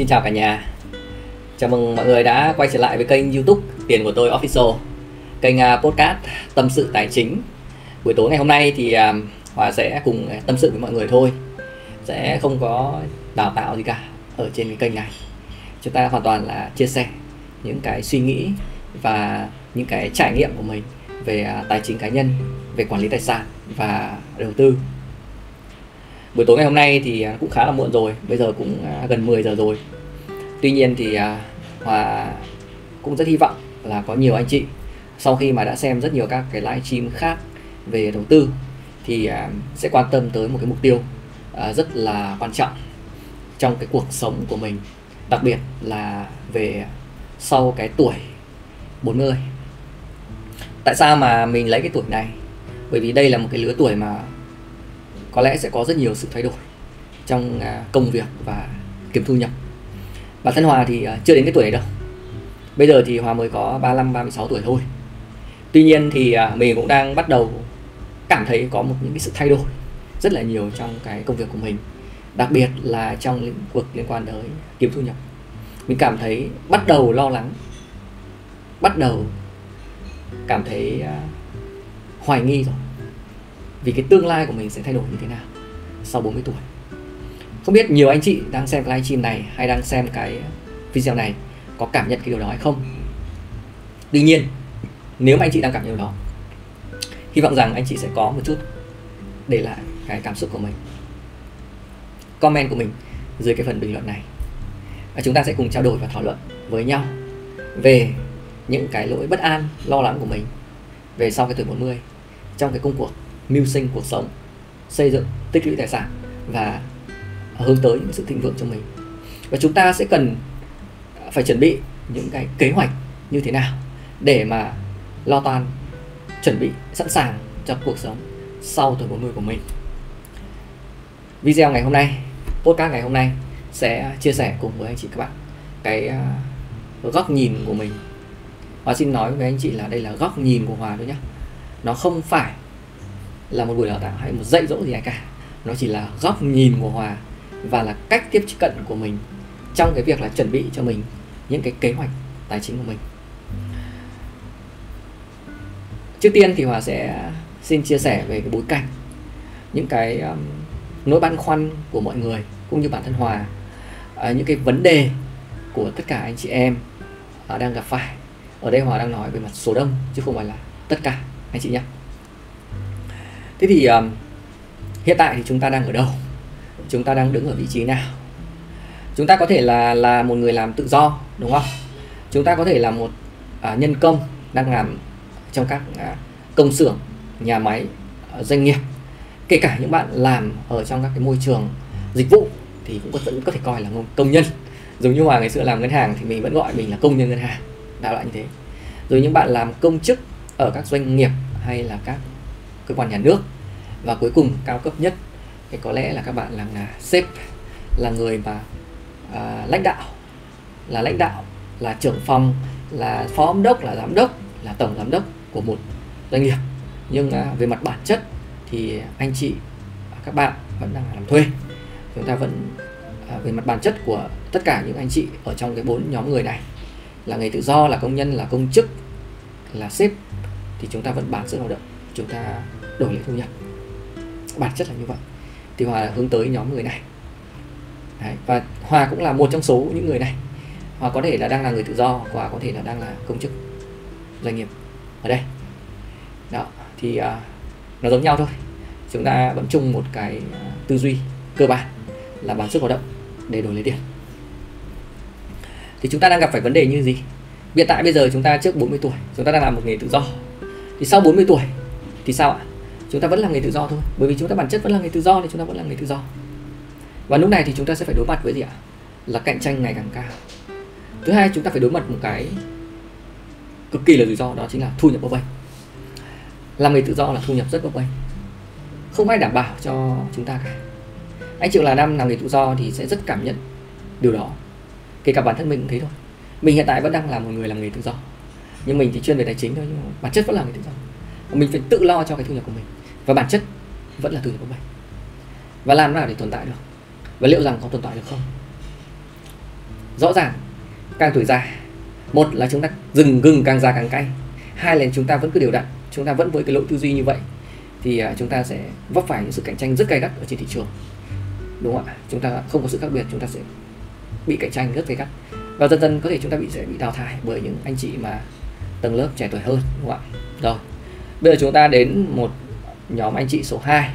Xin chào cả nhà. Chào mừng mọi người đã quay trở lại với kênh youtube Tiền của tôi Official, Kênh à, podcast tâm sự tài chính. Buổi tối ngày hôm nay thì à, Hòa sẽ cùng tâm sự với mọi người thôi, Sẽ không có đào tạo gì cả Ở trên cái kênh này. Chúng ta hoàn toàn là chia sẻ Những cái suy nghĩ Và những cái trải nghiệm của mình Về à, tài chính cá nhân, Về quản lý tài sản Và đầu tư buổi tối ngày hôm nay thì à, cũng khá là muộn rồi, bây giờ cũng à, gần 10 giờ rồi. Tuy nhiên thì à, hòa cũng rất hy vọng là có nhiều anh chị. Sau khi mà đã xem rất nhiều các cái live stream khác về đầu tư thì sẽ quan tâm tới một cái mục tiêu rất là quan trọng trong cái cuộc sống của mình. Đặc biệt là về sau cái tuổi 40 tại sao mà mình lấy cái tuổi này? Bởi vì đây là một cái lứa tuổi mà có lẽ sẽ có rất nhiều sự thay đổi trong à, công việc và kiếm thu nhập. Bản thân Hòa thì à, chưa đến cái tuổi đấy đâu. Bây giờ thì Hòa mới có 35 36 tuổi thôi. Tuy nhiên thì à, mình cũng đang bắt đầu cảm thấy có một những cái sự thay đổi rất là nhiều trong cái công việc của mình, đặc biệt là trong lĩnh vực liên quan tới kiếm thu nhập. Mình cảm thấy bắt đầu lo lắng, bắt đầu cảm thấy hoài nghi rồi vì cái tương lai của mình sẽ thay đổi như thế nào sau 40 tuổi. Không biết nhiều anh chị đang xem cái livestream này hay đang xem cái video này có cảm nhận cái điều đó hay không. Tuy nhiên, nếu mà anh chị đang cảm nhận điều đó, hy vọng rằng anh chị sẽ có một chút để lại cái cảm xúc của mình, comment của mình dưới cái phần bình luận này. Và chúng ta sẽ cùng trao đổi và thảo luận với nhau về những cái lỗi bất an, lo lắng của mình về sau cái tuổi 40 trong cái công cuộc mưu sinh cuộc sống, xây dựng, tích lũy tài sản và hướng tới những sự thịnh vượng cho mình. Và chúng ta sẽ cần à, phải chuẩn bị những cái kế hoạch như thế nào để mà lo toan, chuẩn bị sẵn sàng cho cuộc sống sau tuổi 40 của mình. Video ngày hôm nay, podcast ngày hôm nay sẽ chia sẻ cùng với anh chị các bạn cái à, góc nhìn của mình. Hòa xin nói với anh chị là đây là góc nhìn của Hòa thôi nhé nó không phải là một buổi đào tạo hay một dạy dỗ gì cả. Nó chỉ là góc nhìn của hòa và là cách tiếp cận của mình trong cái việc là chuẩn bị cho mình những cái kế hoạch tài chính của mình. Trước tiên thì hòa sẽ xin chia sẻ về cái bối cảnh những cái um, nỗi băn khoăn của mọi người cũng như bản thân hòa à, những cái vấn đề của tất cả anh chị em à, đang gặp phải. Ở đây hòa đang nói về mặt số đông chứ không phải là tất cả anh chị nhé thế thì um, hiện tại thì chúng ta đang ở đâu? Chúng ta đang đứng ở vị trí nào? Chúng ta có thể là là một người làm tự do đúng không? Chúng ta có thể là một à, nhân công đang làm trong các à, công xưởng nhà máy à, doanh nghiệp. Kể cả những bạn làm ở trong các cái môi trường dịch vụ thì cũng vẫn có thể coi là công nhân. Giống như mà ngày xưa làm ngân hàng thì mình vẫn gọi mình là công nhân ngân hàng đại loại như thế. Rồi những bạn làm công chức ở các doanh nghiệp hay là các cơ quan nhà nước. Và cuối cùng cao cấp nhất thì có lẽ là các bạn là, là sếp là người mà à, lãnh đạo là lãnh đạo là trưởng phòng là phó giám đốc là giám đốc là tổng giám đốc của một doanh nghiệp. Nhưng à, về mặt bản chất thì anh chị các bạn vẫn đang làm thuê. Chúng ta vẫn à, về mặt bản chất của tất cả những anh chị ở trong cái bốn nhóm người này là người tự do là công nhân là công chức là sếp thì chúng ta vẫn bán sức lao động. Chúng ta đổi lấy thu nhập bản chất là như vậy. Thì hòa hướng tới nhóm người này. Đấy. và hòa cũng là một trong số những người này. Hòa có thể là đang là người tự do hòa có thể là đang là công chức doanh nghiệp ở đây. Đó thì uh, nó giống nhau thôi. Chúng ta vẫn chung một cái uh, tư duy cơ bản là bán sức lao động để đổi lấy tiền. Thì chúng ta đang gặp phải vấn đề như gì? Hiện tại bây giờ chúng ta trước 40 tuổi chúng ta đang làm một nghề tự do. Thì sau 40 tuổi thì sao ạ? Chúng ta vẫn là người tự do thôi. Bởi vì chúng ta bản chất vẫn là người tự do thì chúng ta vẫn là người tự do. Và lúc này thì chúng ta sẽ phải đối mặt với gì ạ? Là cạnh tranh ngày càng cao. Thứ hai, chúng ta phải đối mặt một cái cực kỳ là rủi ro, đó chính là thu nhập bấp bênh. Làm người tự do là thu nhập rất bấp bênh. Không ai đảm bảo cho chúng ta cả. Anh chịu là năm làm người tự do thì sẽ rất cảm nhận điều đó. Kể cả bản thân mình cũng thế thôi. Mình hiện tại vẫn đang là một người làm nghề tự do. Nhưng mình thì chuyên về tài chính thôi, nhưng mà bản chất vẫn là người tự do. Mình phải tự lo cho cái thu nhập của mình và bản chất vẫn là từ bấp bênh và làm nào để tồn tại được? Và liệu rằng có tồn tại được không? Rõ ràng, càng tuổi già, một là chúng ta dừng gừng càng già càng cay. Hai là chúng ta vẫn cứ điều đặn, chúng ta vẫn với cái lỗi tư duy như vậy, thì à, chúng ta sẽ vấp phải những sự cạnh tranh rất gay gắt ở trên thị trường. Đúng không ạ? Chúng ta không có sự khác biệt, chúng ta sẽ bị cạnh tranh rất gay gắt. Và dần dần có thể chúng ta bị, sẽ bị đào thải bởi những anh chị mà tầng lớp trẻ tuổi hơn, đúng không ạ? Rồi, bây giờ chúng ta đến một nhóm anh chị số 2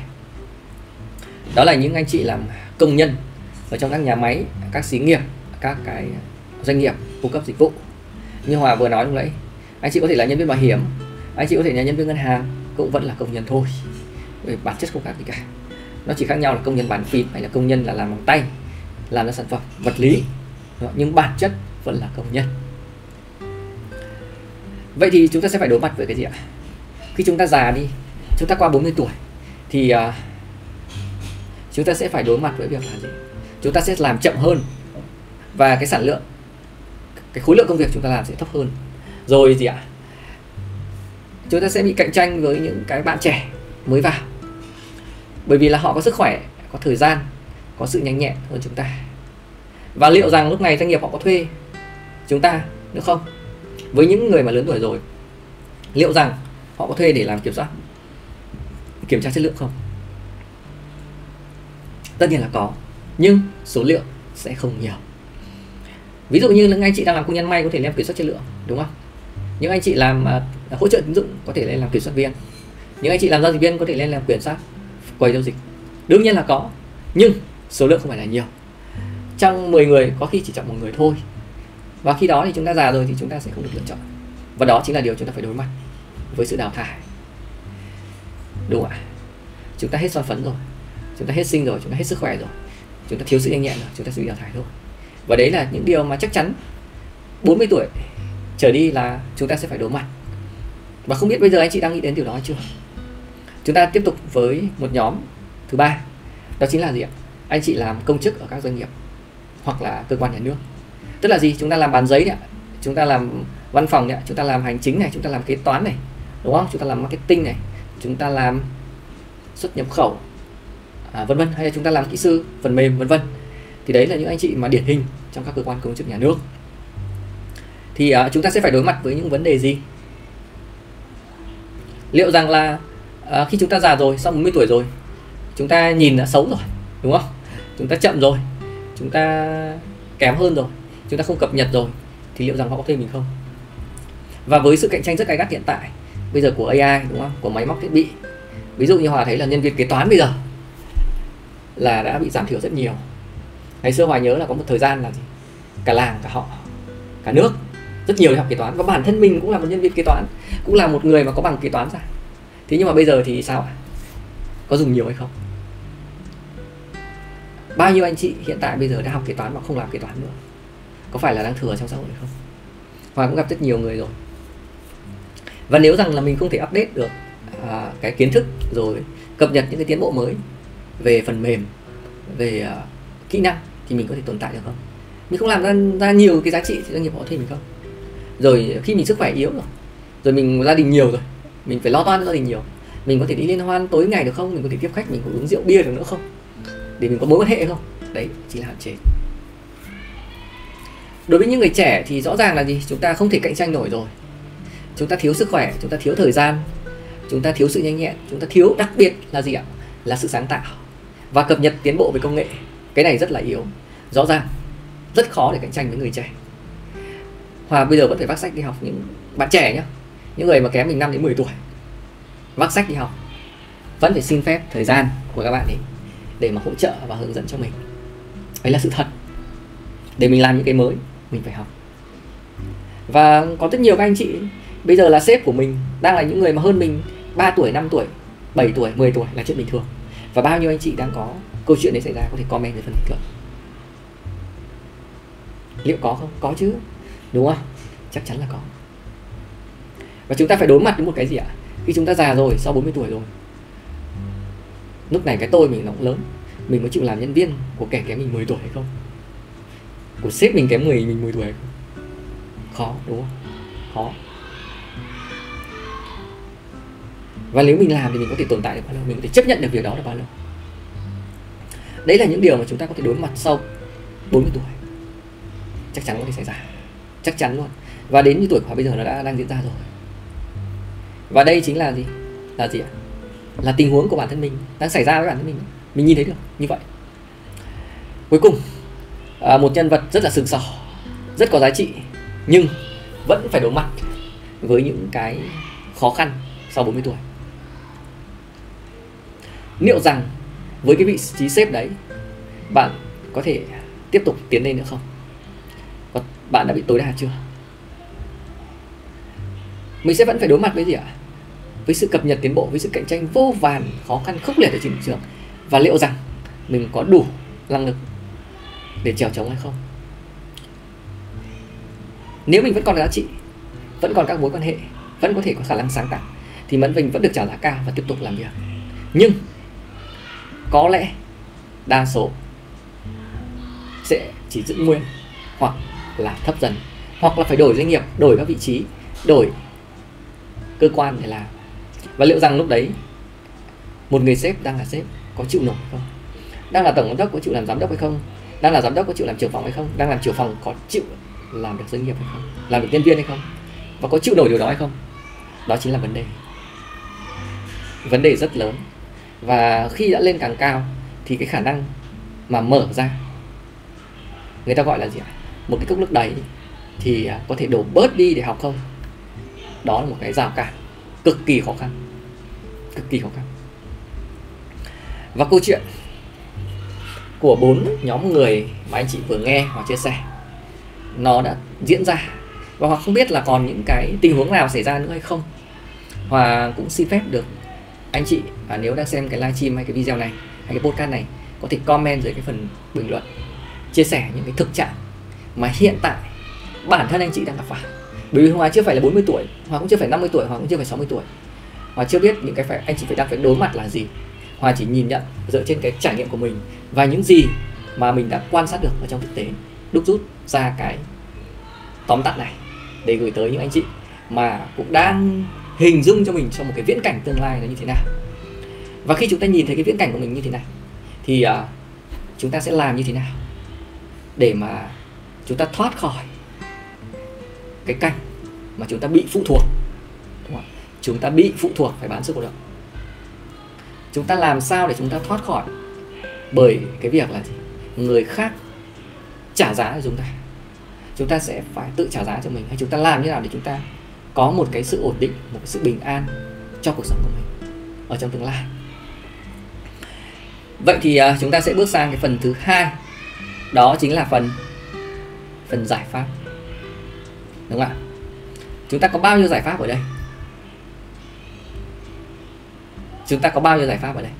đó là những anh chị làm công nhân ở trong các nhà máy, các xí nghiệp, các cái doanh nghiệp cung cấp dịch vụ. Như hòa vừa nói lúc nãy, anh chị có thể là nhân viên bảo hiểm, anh chị có thể là nhân viên ngân hàng, cũng vẫn là công nhân thôi. Về bản chất không khác gì cả. Nó chỉ khác nhau là công nhân bàn phím hay là công nhân là làm bằng tay, làm ra sản phẩm, vật lý. Nhưng bản chất vẫn là công nhân. Vậy thì chúng ta sẽ phải đối mặt với cái gì ạ? Khi chúng ta già đi chúng ta qua 40 tuổi thì uh, chúng ta sẽ phải đối mặt với việc là gì? Chúng ta sẽ làm chậm hơn và cái sản lượng cái khối lượng công việc chúng ta làm sẽ thấp hơn. Rồi gì ạ à, chúng ta sẽ bị cạnh tranh với những cái bạn trẻ mới vào. Bởi vì là họ có sức khỏe có thời gian có sự nhanh nhẹn hơn chúng ta. Và liệu rằng lúc này doanh nghiệp họ có thuê chúng ta nữa không? Với những người mà lớn tuổi rồi liệu rằng họ có thuê để làm kiểm soát? Kiểm tra chất lượng không? Tất nhiên là có nhưng số lượng sẽ không nhiều. Ví dụ như những anh chị đang làm công nhân may có thể làm kiểm soát chất lượng đúng không? Những anh chị làm uh, hỗ trợ tín dụng có thể lên làm kiểm soát viên. Những anh chị làm giao dịch viên có thể lên làm kiểm soát quầy giao dịch. Đương nhiên là có nhưng số lượng không phải là nhiều. Trong 10 người có khi chỉ chọn một người thôi. Và khi đó thì chúng ta già rồi thì chúng ta sẽ không được lựa chọn. Và đó chính là điều chúng ta phải đối mặt với sự đào thải đúng không ạ? Chúng ta hết son phấn rồi. Chúng ta hết sinh rồi, chúng ta hết sức khỏe rồi. Chúng ta thiếu sự nhanh nhẹn rồi, chúng ta sẽ bị đào thải thôi. Và đấy là những điều mà chắc chắn 40 tuổi trở đi là chúng ta sẽ phải đối mặt. Và không biết bây giờ anh chị đang nghĩ đến điều đó chưa? Chúng ta tiếp tục với một nhóm thứ ba. Đó chính là gì ạ? Anh chị làm công chức ở các doanh nghiệp hoặc là cơ quan nhà nước. Tức là gì? Chúng ta làm bàn giấy này chúng ta làm văn phòng này chúng ta làm hành chính này. Chúng ta làm kế toán này. Đúng không? Chúng ta làm marketing này chúng ta làm xuất nhập khẩu à, vân vân hay là chúng ta làm kỹ sư phần mềm vân vân. Thì đấy là những anh chị mà điển hình trong các cơ quan công chức nhà nước. Thì à, chúng ta sẽ phải đối mặt với những vấn đề gì? Liệu rằng là à, khi chúng ta già rồi sau 40 tuổi rồi chúng ta nhìn đã xấu rồi đúng không? Chúng ta chậm rồi chúng ta kém hơn rồi chúng ta không cập nhật rồi thì liệu rằng họ có thuê mình không? Và với sự cạnh tranh rất gay gắt hiện tại bây giờ của AI đúng không? Của máy móc thiết bị. Ví dụ như Hòa thấy là nhân viên kế toán bây giờ là đã bị giảm thiểu rất nhiều. Ngày xưa Hòa nhớ là có một thời gian là gì? Cả làng, cả họ, cả nước, rất nhiều đi học kế toán. Và bản thân mình cũng là một nhân viên kế toán, cũng là một người mà có bằng kế toán ra. Thế nhưng mà bây giờ thì sao ạ? Có dùng nhiều hay không? Bao nhiêu anh chị hiện tại bây giờ đã học kế toán mà không làm kế toán nữa có phải là đang thừa trong xã hội không? Hòa cũng gặp rất nhiều người rồi và nếu rằng là mình không thể update được à, cái kiến thức rồi cập nhật những cái tiến bộ mới về phần mềm về à, kỹ năng thì mình có thể tồn tại được không? Mình không làm ra, ra nhiều cái giá trị thì doanh nghiệp họ thuê mình không? Rồi khi mình sức khỏe yếu rồi rồi mình gia đình nhiều rồi mình phải lo toan gia đình nhiều mình có thể đi liên hoan tối ngày được không? Mình có thể tiếp khách mình có uống rượu bia được nữa không? Để mình có mối quan hệ không? Đấy chỉ là hạn chế. Đối với những người trẻ thì rõ ràng là gì? Chúng ta không thể cạnh tranh nổi rồi chúng ta thiếu sức khỏe, chúng ta thiếu thời gian, chúng ta thiếu sự nhanh nhẹn, chúng ta thiếu đặc biệt là gì ạ? Là sự sáng tạo và cập nhật tiến bộ về công nghệ. Cái này rất là yếu. Rõ ràng, rất khó để cạnh tranh với người trẻ. Hòa, bây giờ vẫn phải vác sách đi học những bạn trẻ nhá. Những người mà kém mình 5 đến 10 tuổi, vác sách đi học. Vẫn phải xin phép thời gian của các bạn ấy để mà hỗ trợ và hướng dẫn cho mình. Đấy là sự thật. Để mình làm những cái mới, mình phải học. Và có rất nhiều các anh chị bây giờ là sếp của mình đang là những người mà hơn mình 3 tuổi 5 tuổi 7 tuổi 10 tuổi là chuyện bình thường. Và bao nhiêu anh chị đang có câu chuyện đấy xảy ra có thể comment dưới phần bình luận liệu có không? Có chứ. Đúng không? Chắc chắn là có. Và chúng ta phải đối mặt với một cái gì ạ? Khi chúng ta già rồi, sau 40 tuổi rồi, lúc này cái tôi mình nó cũng lớn. Mình có chịu làm nhân viên của kẻ kém mình 10 tuổi hay không? Của sếp mình kém người mình 10 tuổi hay không? Khó, đúng không? Khó. Và nếu mình làm thì mình có thể tồn tại được bao lâu? Mình có thể chấp nhận được việc đó được bao lâu? Đấy là những điều mà chúng ta có thể đối mặt sau 40 tuổi. Chắc chắn có thể xảy ra. Chắc chắn luôn. Và đến như tuổi của họ bây giờ nó đã đang diễn ra rồi. Và đây chính là gì? Là gì ạ? Là tình huống của bản thân mình đang xảy ra với bản thân mình. Mình nhìn thấy được như vậy. Cuối cùng à, một nhân vật rất là sừng sỏ rất có giá trị nhưng vẫn phải đối mặt với những cái khó khăn sau 40 tuổi liệu rằng với cái vị trí xếp đấy, bạn có thể tiếp tục tiến lên nữa không? Và bạn đã bị tối đa chưa? Mình sẽ vẫn phải đối mặt với gì ạ? Với sự cập nhật tiến bộ, với sự cạnh tranh vô vàn, khó khăn khốc liệt ở trên thị trường. Và liệu rằng mình có đủ năng lực để trèo trống hay không? Nếu mình vẫn còn giá trị, vẫn còn các mối quan hệ, vẫn có thể có khả năng sáng tạo, thì mẫn mình vẫn được trả giá cao và tiếp tục làm việc. Nhưng có lẽ đa số sẽ chỉ giữ nguyên hoặc là thấp dần, hoặc là phải đổi doanh nghiệp, đổi các vị trí, đổi cơ quan để làm. Và liệu rằng lúc đấy một người sếp đang là sếp có chịu nổi không? Đang là tổng giám đốc có chịu làm giám đốc hay không? Đang là giám đốc có chịu làm trưởng phòng hay không? Đang làm trưởng phòng có chịu làm được doanh nghiệp hay không? Làm được nhân viên hay không? Và có chịu nổi điều đó hay không? Đó chính là vấn đề. Vấn đề rất lớn và khi đã lên càng cao, thì cái khả năng mà mở ra, người ta gọi là gì ạ? Một cái cốc nước đầy, thì à, có thể đổ bớt đi để học không? Đó là một cái rào cản cực kỳ khó khăn, cực kỳ khó khăn. Và câu chuyện của bốn nhóm người mà anh chị vừa nghe hoặc chia sẻ, nó đã diễn ra. Và hoặc không biết là còn những cái tình huống nào xảy ra nữa hay không. Hòa cũng xin phép được anh chị, và nếu đang xem cái livestream hay cái video này, hay cái podcast này, có thể comment dưới cái phần bình luận, chia sẻ những cái thực trạng mà hiện tại bản thân anh chị đang gặp phải. Bởi vì Hòa chưa phải là 40 tuổi Hòa cũng chưa phải 50 tuổi Hòa cũng chưa phải 60 tuổi. Hòa chưa biết những cái phải, anh chị phải đang phải đối mặt là gì. Hòa chỉ nhìn nhận dựa trên cái trải nghiệm của mình và những gì mà mình đã quan sát được ở trong thực tế. Đúc rút ra cái tóm tắt này để gửi tới những anh chị mà cũng đang hình dung cho mình trong một cái viễn cảnh tương lai là như thế nào. Và khi chúng ta nhìn thấy cái viễn cảnh của mình như thế này thì uh, chúng ta sẽ làm như thế nào để mà chúng ta thoát khỏi cái cảnh mà chúng ta bị phụ thuộc đúng không? chúng ta bị phụ thuộc phải bán sức lao động. Chúng ta làm sao để chúng ta thoát khỏi? Bởi cái việc là gì? Người khác trả giá cho chúng ta. Chúng ta sẽ phải tự trả giá cho mình hay chúng ta làm như nào để chúng ta có một cái sự ổn định một cái sự bình an cho cuộc sống của mình ở trong tương lai. Vậy thì uh, chúng ta sẽ bước sang cái phần thứ hai. Đó chính là phần phần giải pháp. Đúng không ạ? Chúng ta có bao nhiêu giải pháp ở đây? Chúng ta có bao nhiêu giải pháp ở đây?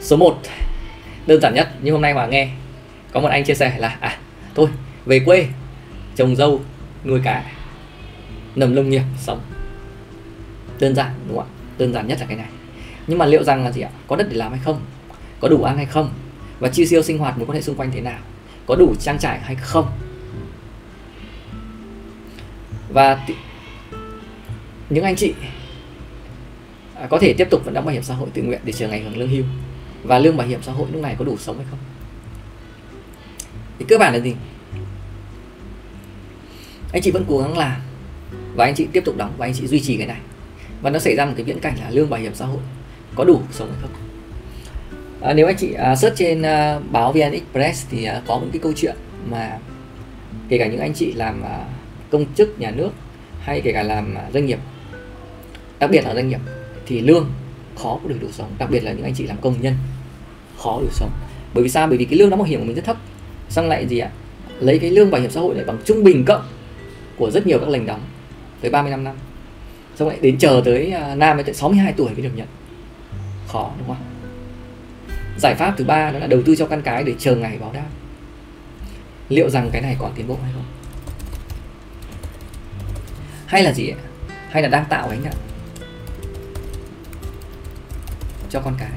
Số 1 đơn giản nhất như hôm nay mà nghe có một anh chia sẻ là à thôi về quê trồng dâu nuôi cá nầm lông nghiệp, sống. Đơn giản, đúng không ạ? Đơn giản nhất là cái này. Nhưng mà liệu rằng là gì ạ? Có đất để làm hay không? Có đủ ăn hay không? Và chi tiêu sinh hoạt mối quan hệ xung quanh thế nào? Có đủ trang trải hay không? Và những anh chị à, có thể tiếp tục vẫn đóng bảo hiểm xã hội tự nguyện để chờ ngày hưởng lương hưu. Và lương bảo hiểm xã hội lúc này có đủ sống hay không? Thì cơ bản là gì? Anh chị vẫn cố gắng làm và anh chị tiếp tục đóng và anh chị duy trì cái này. Và nó xảy ra một cái viễn cảnh là lương bảo hiểm xã hội có đủ sống hay không? À, nếu anh chị à, search trên à, báo VN Express thì à, có một cái câu chuyện mà kể cả những anh chị làm à, công chức nhà nước hay kể cả làm à, doanh nghiệp đặc biệt là doanh nghiệp thì lương khó có được đủ sống đặc biệt là những anh chị làm công nhân khó đủ sống. Bởi vì sao? Bởi vì cái lương đóng bảo hiểm của mình rất thấp. Xong lại gì ạ? Lấy cái lương bảo hiểm xã hội này bằng trung bình cộng của rất nhiều các lành đóng tới 35 năm. Xong lại đến chờ tới uh, nam tới 62 tuổi mới được nhận. Khó đúng không giải pháp thứ ba đó là đầu tư cho căn cái để chờ ngày báo đáp. Liệu rằng cái này còn tiến bộ hay không? Hay là gì ạ? Hay là đang tạo gánh nặng cho con cái?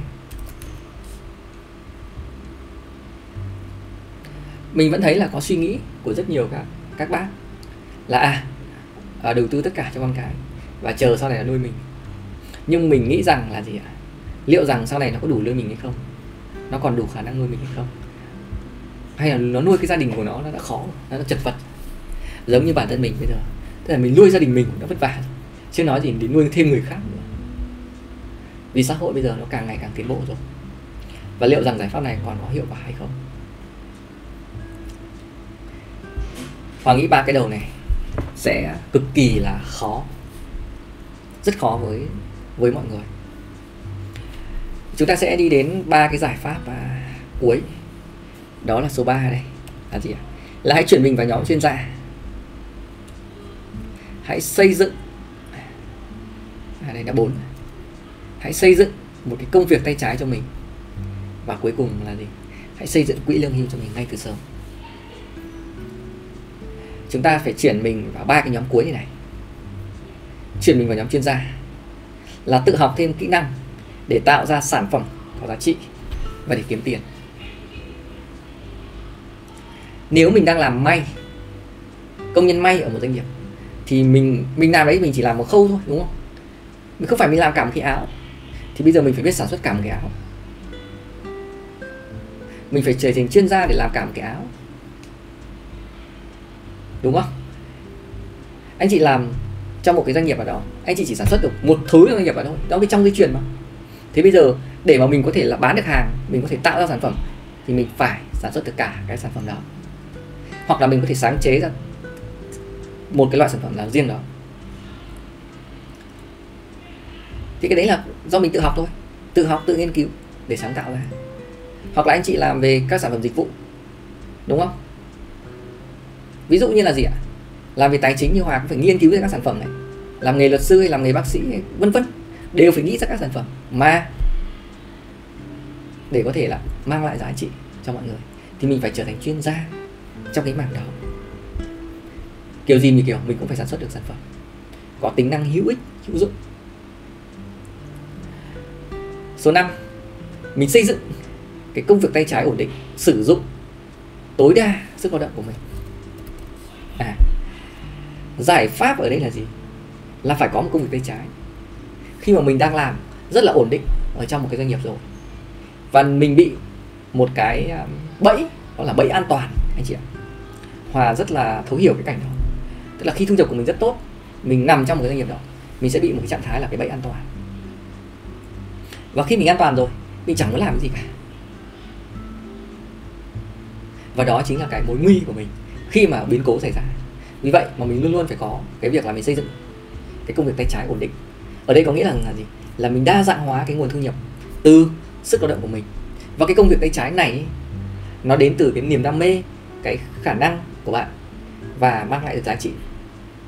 Mình vẫn thấy là có suy nghĩ của rất nhiều các các bác là à, à đầu tư tất cả cho con cái và chờ sau này nó nuôi mình. Nhưng mình nghĩ rằng là gì ạ? Liệu rằng sau này nó có đủ nuôi mình hay không? Nó còn đủ khả năng nuôi mình hay không? Hay là nó nuôi cái gia đình của nó nó đã khó, nó đã chật vật? Giống như bản thân mình bây giờ. Tức là mình nuôi gia đình mình nó vất vả chứ nói gì đến nuôi thêm người khác nữa. Vì xã hội bây giờ nó càng ngày càng tiến bộ rồi. Và liệu rằng giải pháp này còn có hiệu quả hay không? Hoàng nghĩ ba cái đầu này sẽ cực kỳ là khó. Rất khó với với mọi người. Chúng ta sẽ đi đến ba cái giải pháp và cuối. Đó là số 3 đây. Là gì ạ? Là hãy chuyển mình vào nhóm chuyên gia. Hãy xây dựng. À đây là bốn. Hãy xây dựng một cái công việc tay trái cho mình. Và cuối cùng là gì? Hãy xây dựng quỹ lương hưu cho mình ngay từ sớm chúng ta phải chuyển mình vào ba cái nhóm cuối này này. Chuyển mình vào nhóm chuyên gia. Là tự học thêm kỹ năng để tạo ra sản phẩm có giá trị và để kiếm tiền. Nếu mình đang làm may, công nhân may ở một doanh nghiệp, thì mình mình làm đấy mình chỉ làm một khâu thôi, đúng không? Mình không phải mình làm cả một cái áo. Thì bây giờ mình phải biết sản xuất cả một cái áo. Mình phải trở thành chuyên gia để làm cả một cái áo đúng không? Anh chị làm trong một cái doanh nghiệp ở đó, anh chị chỉ sản xuất được một thứ trong doanh nghiệp ở đó đó cái trong dây chuyền mà. Thế bây giờ để mà mình có thể là bán được hàng, mình có thể tạo ra sản phẩm, thì mình phải sản xuất được cả cái sản phẩm đó. Hoặc là mình có thể sáng chế ra một cái loại sản phẩm nào riêng đó. Thì cái đấy là do mình tự học thôi. Tự học, tự nghiên cứu để sáng tạo ra. Hoặc là anh chị làm về các sản phẩm dịch vụ. Đúng không? Ví dụ như là gì ạ? Làm về tài chính như hòa cũng phải nghiên cứu ra các sản phẩm này. Làm nghề luật sư hay làm nghề bác sĩ vân vân, đều phải nghĩ ra các sản phẩm mà để có thể là mang lại giá trị cho mọi người. Thì mình phải trở thành chuyên gia trong cái mảng đó. Kiểu gì mình kiểu, mình cũng phải sản xuất được sản phẩm. Có tính năng hữu ích, hữu dụng. Số 5 mình xây dựng cái công việc tay trái ổn định, sử dụng tối đa sức lao động của mình à giải pháp ở đây là gì? Là phải có một công việc tay trái. Khi mà mình đang làm rất là ổn định ở trong một cái doanh nghiệp rồi, và mình bị một cái à, bẫy, đó là bẫy an toàn, anh chị ạ. Hòa rất là thấu hiểu cái cảnh đó. Tức là khi thu nhập của mình rất tốt, mình nằm trong một cái doanh nghiệp đó, mình sẽ bị một cái trạng thái là cái bẫy an toàn. Và khi mình an toàn rồi, mình chẳng muốn làm cái gì cả. Và đó chính là cái mối nguy của mình khi mà biến cố xảy ra. Vì vậy mà mình luôn luôn phải có cái việc là mình xây dựng cái công việc tay trái ổn định. Ở đây có nghĩa là là gì? Là mình đa dạng hóa cái nguồn thu nhập từ sức lao động của mình. Và cái công việc tay trái này nó đến từ cái niềm đam mê cái khả năng của bạn và mang lại được giá trị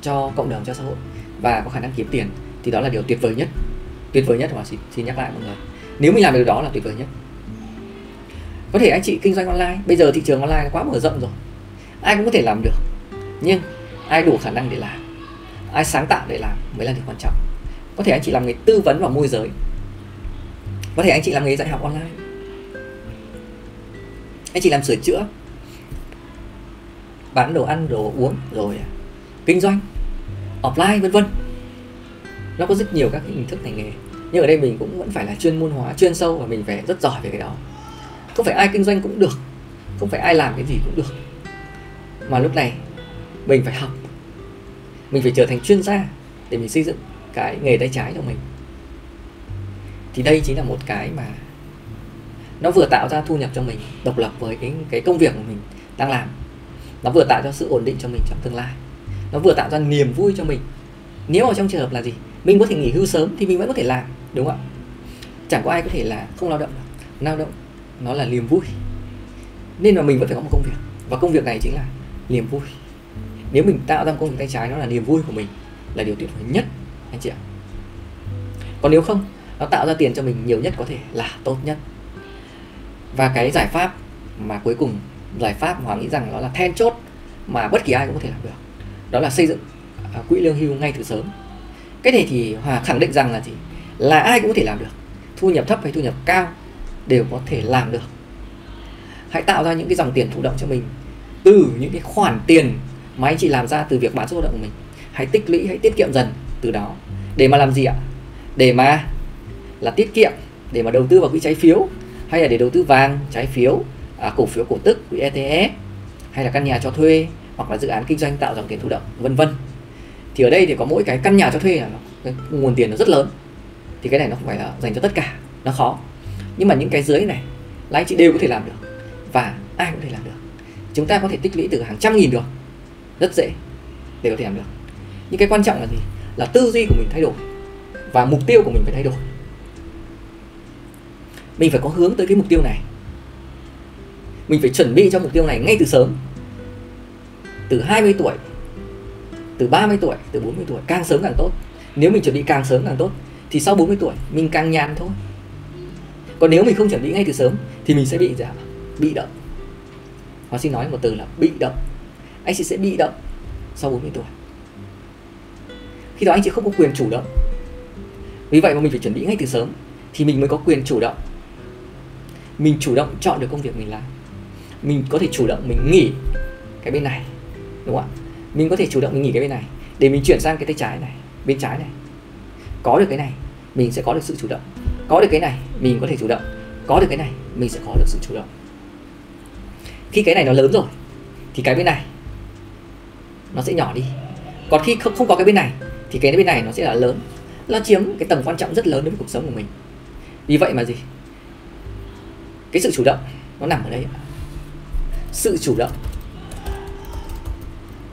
cho cộng đồng cho xã hội và có khả năng kiếm tiền thì đó là điều tuyệt vời nhất. Tuyệt vời nhất mà xin, xin nhắc lại mọi người. Nếu mình làm được đó là tuyệt vời nhất. Có thể anh chị kinh doanh online bây giờ thị trường online quá mở rộng rồi ai cũng có thể làm được. Nhưng ai đủ khả năng để làm, ai sáng tạo để làm mới là điều quan trọng. Có thể anh chị làm nghề tư vấn và môi giới. Có thể anh chị làm nghề dạy học online. Anh chị làm sửa chữa, bán đồ ăn, đồ uống, rồi à, kinh doanh, offline, vân vân. Nó có rất nhiều các hình thức ngành nghề. Nhưng ở đây mình cũng vẫn phải là chuyên môn hóa, chuyên sâu và mình phải rất giỏi về cái đó. Không phải ai kinh doanh cũng được, không phải ai làm cái gì cũng được mà lúc này, mình phải học. Mình phải trở thành chuyên gia để mình xây dựng cái nghề tay trái cho mình. Thì đây chính là một cái mà nó vừa tạo ra thu nhập cho mình độc lập với cái cái công việc của mình đang làm. Nó vừa tạo cho sự ổn định cho mình trong tương lai. Nó vừa tạo ra niềm vui cho mình. Nếu ở trong trường hợp là gì, mình có thể nghỉ hưu sớm thì mình vẫn có thể làm, đúng không ạ? Chẳng có ai có thể là không lao động lao động nó là niềm vui. Nên là mình vẫn phải có một công việc. Và công việc này chính là niềm vui. Nếu mình tạo ra công việc tay trái, nó là niềm vui của mình, là điều tuyệt vời nhất, anh chị ạ. Còn nếu không, nó tạo ra tiền cho mình nhiều nhất có thể là tốt nhất. Và cái giải pháp mà cuối cùng, giải pháp mà hoàng nghĩ rằng nó là then chốt mà bất kỳ ai cũng có thể làm được, đó là xây dựng à, quỹ lương hưu ngay từ sớm. Cái này thì hòa khẳng định rằng là gì? Là ai cũng có thể làm được. Thu nhập thấp hay thu nhập cao đều có thể làm được. Hãy tạo ra những cái dòng tiền thụ động cho mình từ những cái khoản tiền mà anh chị làm ra từ việc bán số lao động của mình. Hãy tích lũy hãy tiết kiệm dần từ đó. Để mà làm gì ạ? Để mà là tiết kiệm để mà đầu tư vào quỹ trái phiếu hay là để đầu tư vàng trái phiếu à, cổ phiếu cổ tức quỹ ETF hay là căn nhà cho thuê hoặc là dự án kinh doanh tạo dòng tiền thụ động vân vân. Thì ở đây thì có mỗi cái căn nhà cho thuê là nó, nguồn tiền nó rất lớn. Thì cái này nó không phải là dành cho tất cả nó khó. Nhưng mà những cái dưới này là anh chị đều có thể làm được và ai cũng có thể làm được chúng ta có thể tích lũy từ hàng trăm nghìn được. Rất dễ để có thể làm được. Nhưng cái quan trọng là gì? Là tư duy của mình thay đổi và mục tiêu của mình phải thay đổi. Mình phải có hướng tới cái mục tiêu này. Mình phải chuẩn bị cho mục tiêu này ngay từ sớm. Từ 20 tuổi, từ 30 tuổi, từ 40 tuổi, càng sớm càng tốt. Nếu mình chuẩn bị càng sớm càng tốt, thì sau 40 tuổi mình càng nhàn thôi. Còn nếu mình không chuẩn bị ngay từ sớm, thì mình sẽ bị gì bị động. Hoa xin nói một từ là bị động. Anh chị sẽ bị động sau 40 tuổi. Khi đó anh chị không có quyền chủ động. Vì vậy mà mình phải chuẩn bị ngay từ sớm thì mình mới có quyền chủ động. Mình chủ động chọn được công việc mình làm. Mình có thể chủ động mình nghỉ cái bên này, đúng không ạ? Mình có thể chủ động mình nghỉ cái bên này để mình chuyển sang cái tay trái này, bên trái này. Có được cái này, mình sẽ có được sự chủ động. Có được cái này, mình có thể chủ động. Có được cái này, mình sẽ có được sự chủ động khi cái này nó lớn rồi, thì cái bên này nó sẽ nhỏ đi. Còn khi không không có cái bên này, thì cái bên này nó sẽ là lớn. Nó chiếm cái tầm quan trọng rất lớn đối với cuộc sống của mình. Vì vậy mà gì? Cái sự chủ động nó nằm ở đây sự chủ động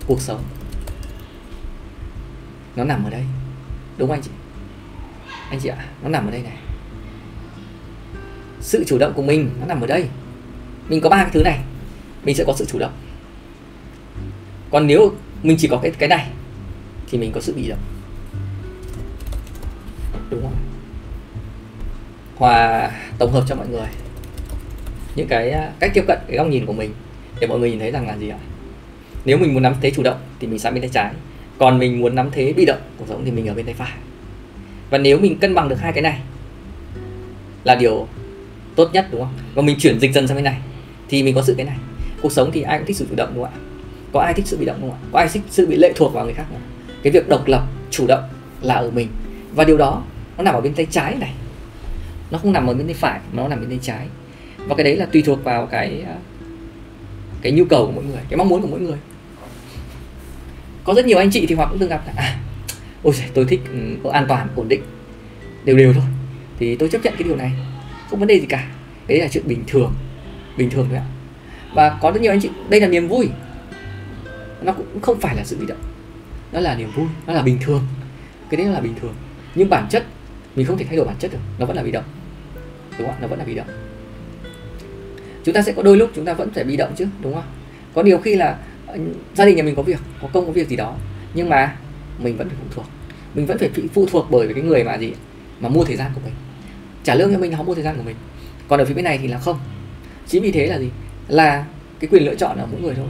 cuộc sống nó nằm ở đây. Đúng không anh chị? Anh chị ạ, nó nằm ở đây này. Sự chủ động của mình nó nằm ở đây. Mình có ba cái thứ này mình sẽ có sự chủ động. Còn nếu mình chỉ có cái cái này, thì mình có sự bị động. Đúng không? Hòa, tổng hợp cho mọi người những cái à, cách tiếp cận, cái góc nhìn của mình để mọi người nhìn thấy rằng là gì ạ? Nếu mình muốn nắm thế chủ động thì mình sang bên tay trái, còn mình muốn nắm thế bị động cuộc sống thì mình ở bên tay phải. Và nếu mình cân bằng được hai cái này là điều tốt nhất, đúng không? Và mình chuyển dịch dần sang bên này thì mình có sự cái này cuộc sống thì ai cũng thích sự chủ động đúng không ạ? Có ai thích sự bị động không ạ? Có ai thích sự bị lệ thuộc vào người khác không cái việc độc lập chủ động là ở mình. Và điều đó nó nằm ở bên tay trái này. Nó không nằm ở bên tay phải mà nó nằm bên tay trái. Và cái đấy là tùy thuộc vào cái à, cái nhu cầu của mỗi người cái mong muốn của mỗi người. Có rất nhiều anh chị thì hoặc cũng từng gặp là à ôi giời, tôi thích có an toàn ổn định. Đều đều thôi. Thì tôi chấp nhận cái điều này. Không vấn đề gì cả. Đấy là chuyện bình thường. Bình thường thôi ạ và có rất nhiều anh chị, đây là niềm vui. Nó cũng không phải là sự bị động. Nó là niềm vui, nó là bình thường. Cái đấy là bình thường. Nhưng bản chất, mình không thể thay đổi bản chất được. Nó vẫn là bị động. Đúng không nó vẫn là bị động. Chúng ta sẽ có đôi lúc chúng ta vẫn phải bị động chứ, đúng không có điều khi là ờ, gia đình nhà mình có việc, có công, có việc gì đó, nhưng mà mình vẫn phải phụ thuộc. Mình vẫn phải phụ thuộc bởi cái người mà gì mà mua thời gian của mình. Trả lương cho mình, họ mua thời gian của mình. Còn ở phía bên này thì là không. Chính vì thế là gì? Là cái quyền lựa chọn ở mỗi người thôi.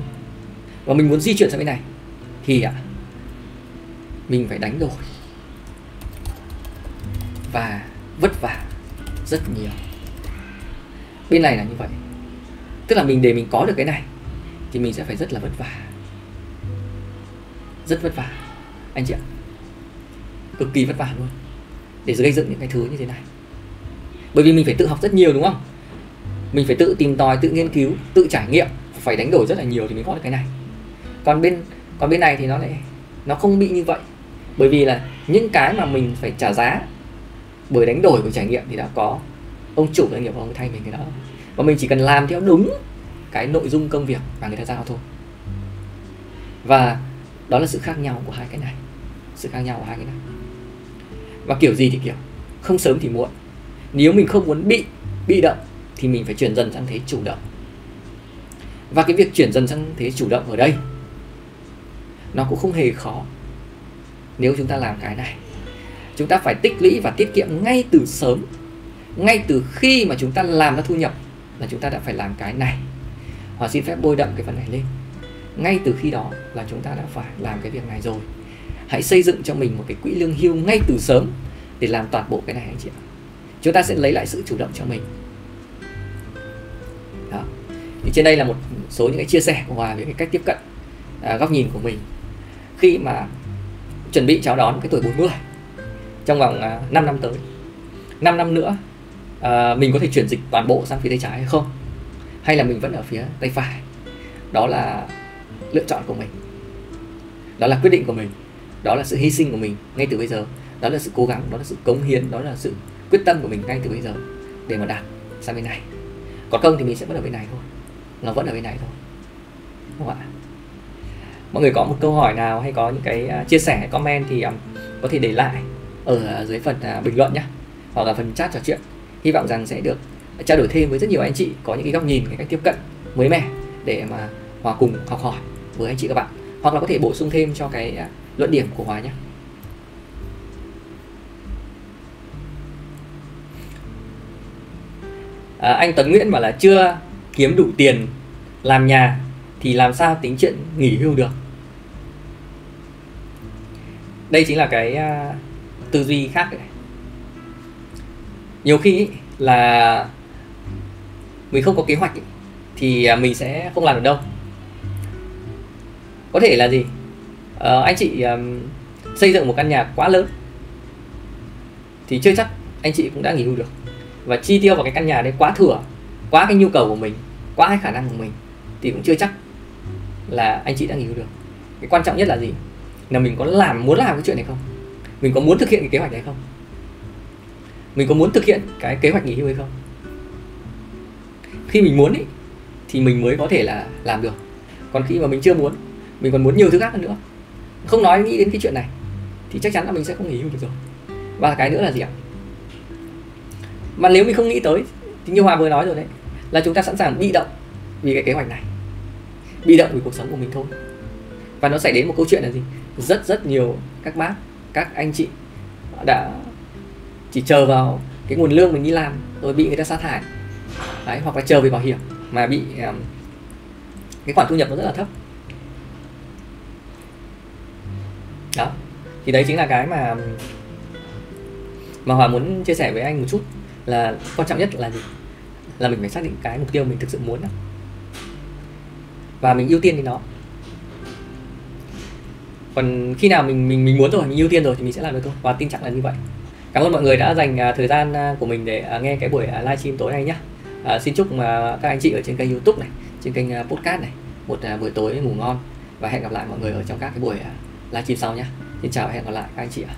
Và mình muốn di chuyển sang bên này. Thì ạ à, mình phải đánh đổi. Và vất vả rất nhiều. Bên này là như vậy. Tức là mình để mình có được cái này thì mình sẽ phải rất là vất vả. Rất vất vả. Anh chị ạ cực kỳ vất vả luôn. Để gây dựng những cái thứ như thế này. Bởi vì mình phải tự học rất nhiều đúng không? Mình phải tự tìm tòi, tự nghiên cứu, tự trải nghiệm, phải đánh đổi rất là nhiều thì mới có được cái này. Còn bên còn bên này thì nó lại, nó không bị như vậy. Bởi vì là những cái mà mình phải trả giá bởi đánh đổi của trải nghiệm thì đã có. Ông chủ doanh nghiệp ông thay mình cái đó. Và mình chỉ cần làm theo đúng cái nội dung công việc mà người ta giao thôi. Và đó là sự khác nhau của hai cái này. Sự khác nhau của hai cái này. Và kiểu gì thì kiểu, không sớm thì muộn. Nếu mình không muốn bị bị động thì mình phải chuyển dần sang thế chủ động. Và cái việc chuyển dần sang thế chủ động ở đây, nó cũng không hề khó nếu chúng ta làm cái này. Chúng ta phải tích lũy và tiết kiệm ngay từ sớm, ngay từ khi mà chúng ta làm ra thu nhập là chúng ta đã phải làm cái này. Hoặc xin phép bôi đậm cái phần này lên. Ngay từ khi đó là chúng ta đã phải làm cái việc này rồi. Hãy xây dựng cho mình một cái quỹ lương hưu ngay từ sớm để làm toàn bộ cái này, anh chị ạ. Chúng ta sẽ lấy lại sự chủ động cho mình thì trên đây là một số những cái chia sẻ của hòa về cái cách tiếp cận à, góc nhìn của mình. Khi mà chuẩn bị chào đón cái tuổi 40 trong vòng à, 5 năm tới 5 năm nữa à, mình có thể chuyển dịch toàn bộ sang phía tay trái hay không? Hay là mình vẫn ở phía tay phải? Đó là lựa chọn của mình. Đó là quyết định của mình. Đó là sự hy sinh của mình ngay từ bây giờ. Đó là sự cố gắng đó là sự cống hiến đó là sự quyết tâm của mình ngay từ bây giờ để mà đạt sang bên này. Còn không thì mình sẽ vẫn ở bên này thôi nó vẫn ở bên này thôi. Đúng không ạ? Mọi người có một câu hỏi nào hay có những cái à, chia sẻ comment thì um, có thể để lại ở dưới phần uh, bình luận nhé hoặc là phần chat trò chuyện. Hy vọng rằng sẽ được trao đổi thêm với rất nhiều anh chị có những cái góc nhìn cái cách tiếp cận mới mẻ để mà hòa cùng học hỏi với anh chị các bạn. Hoặc là có thể bổ sung thêm cho cái uh, luận điểm của hòa nhé à, anh Tuấn Nguyễn bảo là chưa kiếm đủ tiền làm nhà thì làm sao tính chuyện nghỉ hưu được? Đây chính là cái uh, tư duy khác này. nhiều khi ý, là mình không có kế hoạch ý, thì à, mình sẽ không làm được đâu. Có thể là gì? Uh, anh chị um, xây dựng một căn nhà quá lớn thì chưa chắc anh chị cũng đã nghỉ hưu được. Và chi tiêu vào cái căn nhà đấy quá thừa quá cái nhu cầu của mình quá cái khả năng của mình thì cũng chưa chắc là anh chị đã nghỉ hưu được. Cái quan trọng nhất là gì? Là mình có làm muốn làm cái chuyện này không? Mình có muốn thực hiện cái kế hoạch này không? Mình có muốn thực hiện cái kế hoạch nghỉ hưu hay không? Khi mình muốn ý, thì mình mới có thể là làm được. Còn khi mà mình chưa muốn mình còn muốn nhiều thứ khác hơn nữa. Không nói nghĩ đến cái chuyện này thì chắc chắn là mình sẽ không nghỉ hưu được rồi. Và cái nữa là gì ạ? Mà nếu mình không nghĩ tới thì như hòa vừa nói rồi đấy là chúng ta sẵn sàng bị động vì cái kế hoạch này. Bị động vì cuộc sống của mình thôi. Và nó xảy đến một câu chuyện là gì? Rất rất nhiều các bác các anh chị đã chỉ chờ vào cái nguồn lương mình đi làm rồi bị người ta sa thải. Đấy hoặc là chờ về bảo hiểm mà bị um, cái khoản thu nhập nó rất là thấp. Đó thì đấy chính là cái mà mà hòa muốn chia sẻ với anh một chút là quan trọng nhất là gì? Là mình phải xác định cái mục tiêu mình thực sự muốn và mình ưu tiên thì nó. Còn khi nào mình mình mình muốn rồi mình ưu tiên rồi thì mình sẽ làm được thôi và tin chắc là như vậy. Cảm ơn mọi người đã dành à, thời gian à, của mình để à, nghe cái buổi livestream tối nay nhé à, xin chúc mà các anh chị ở trên kênh youtube này trên kênh podcast này một buổi tối ngủ ngon. Và hẹn gặp lại mọi người ở trong các cái buổi livestream sau nhé xin chào và hẹn gặp lại các anh chị ạ.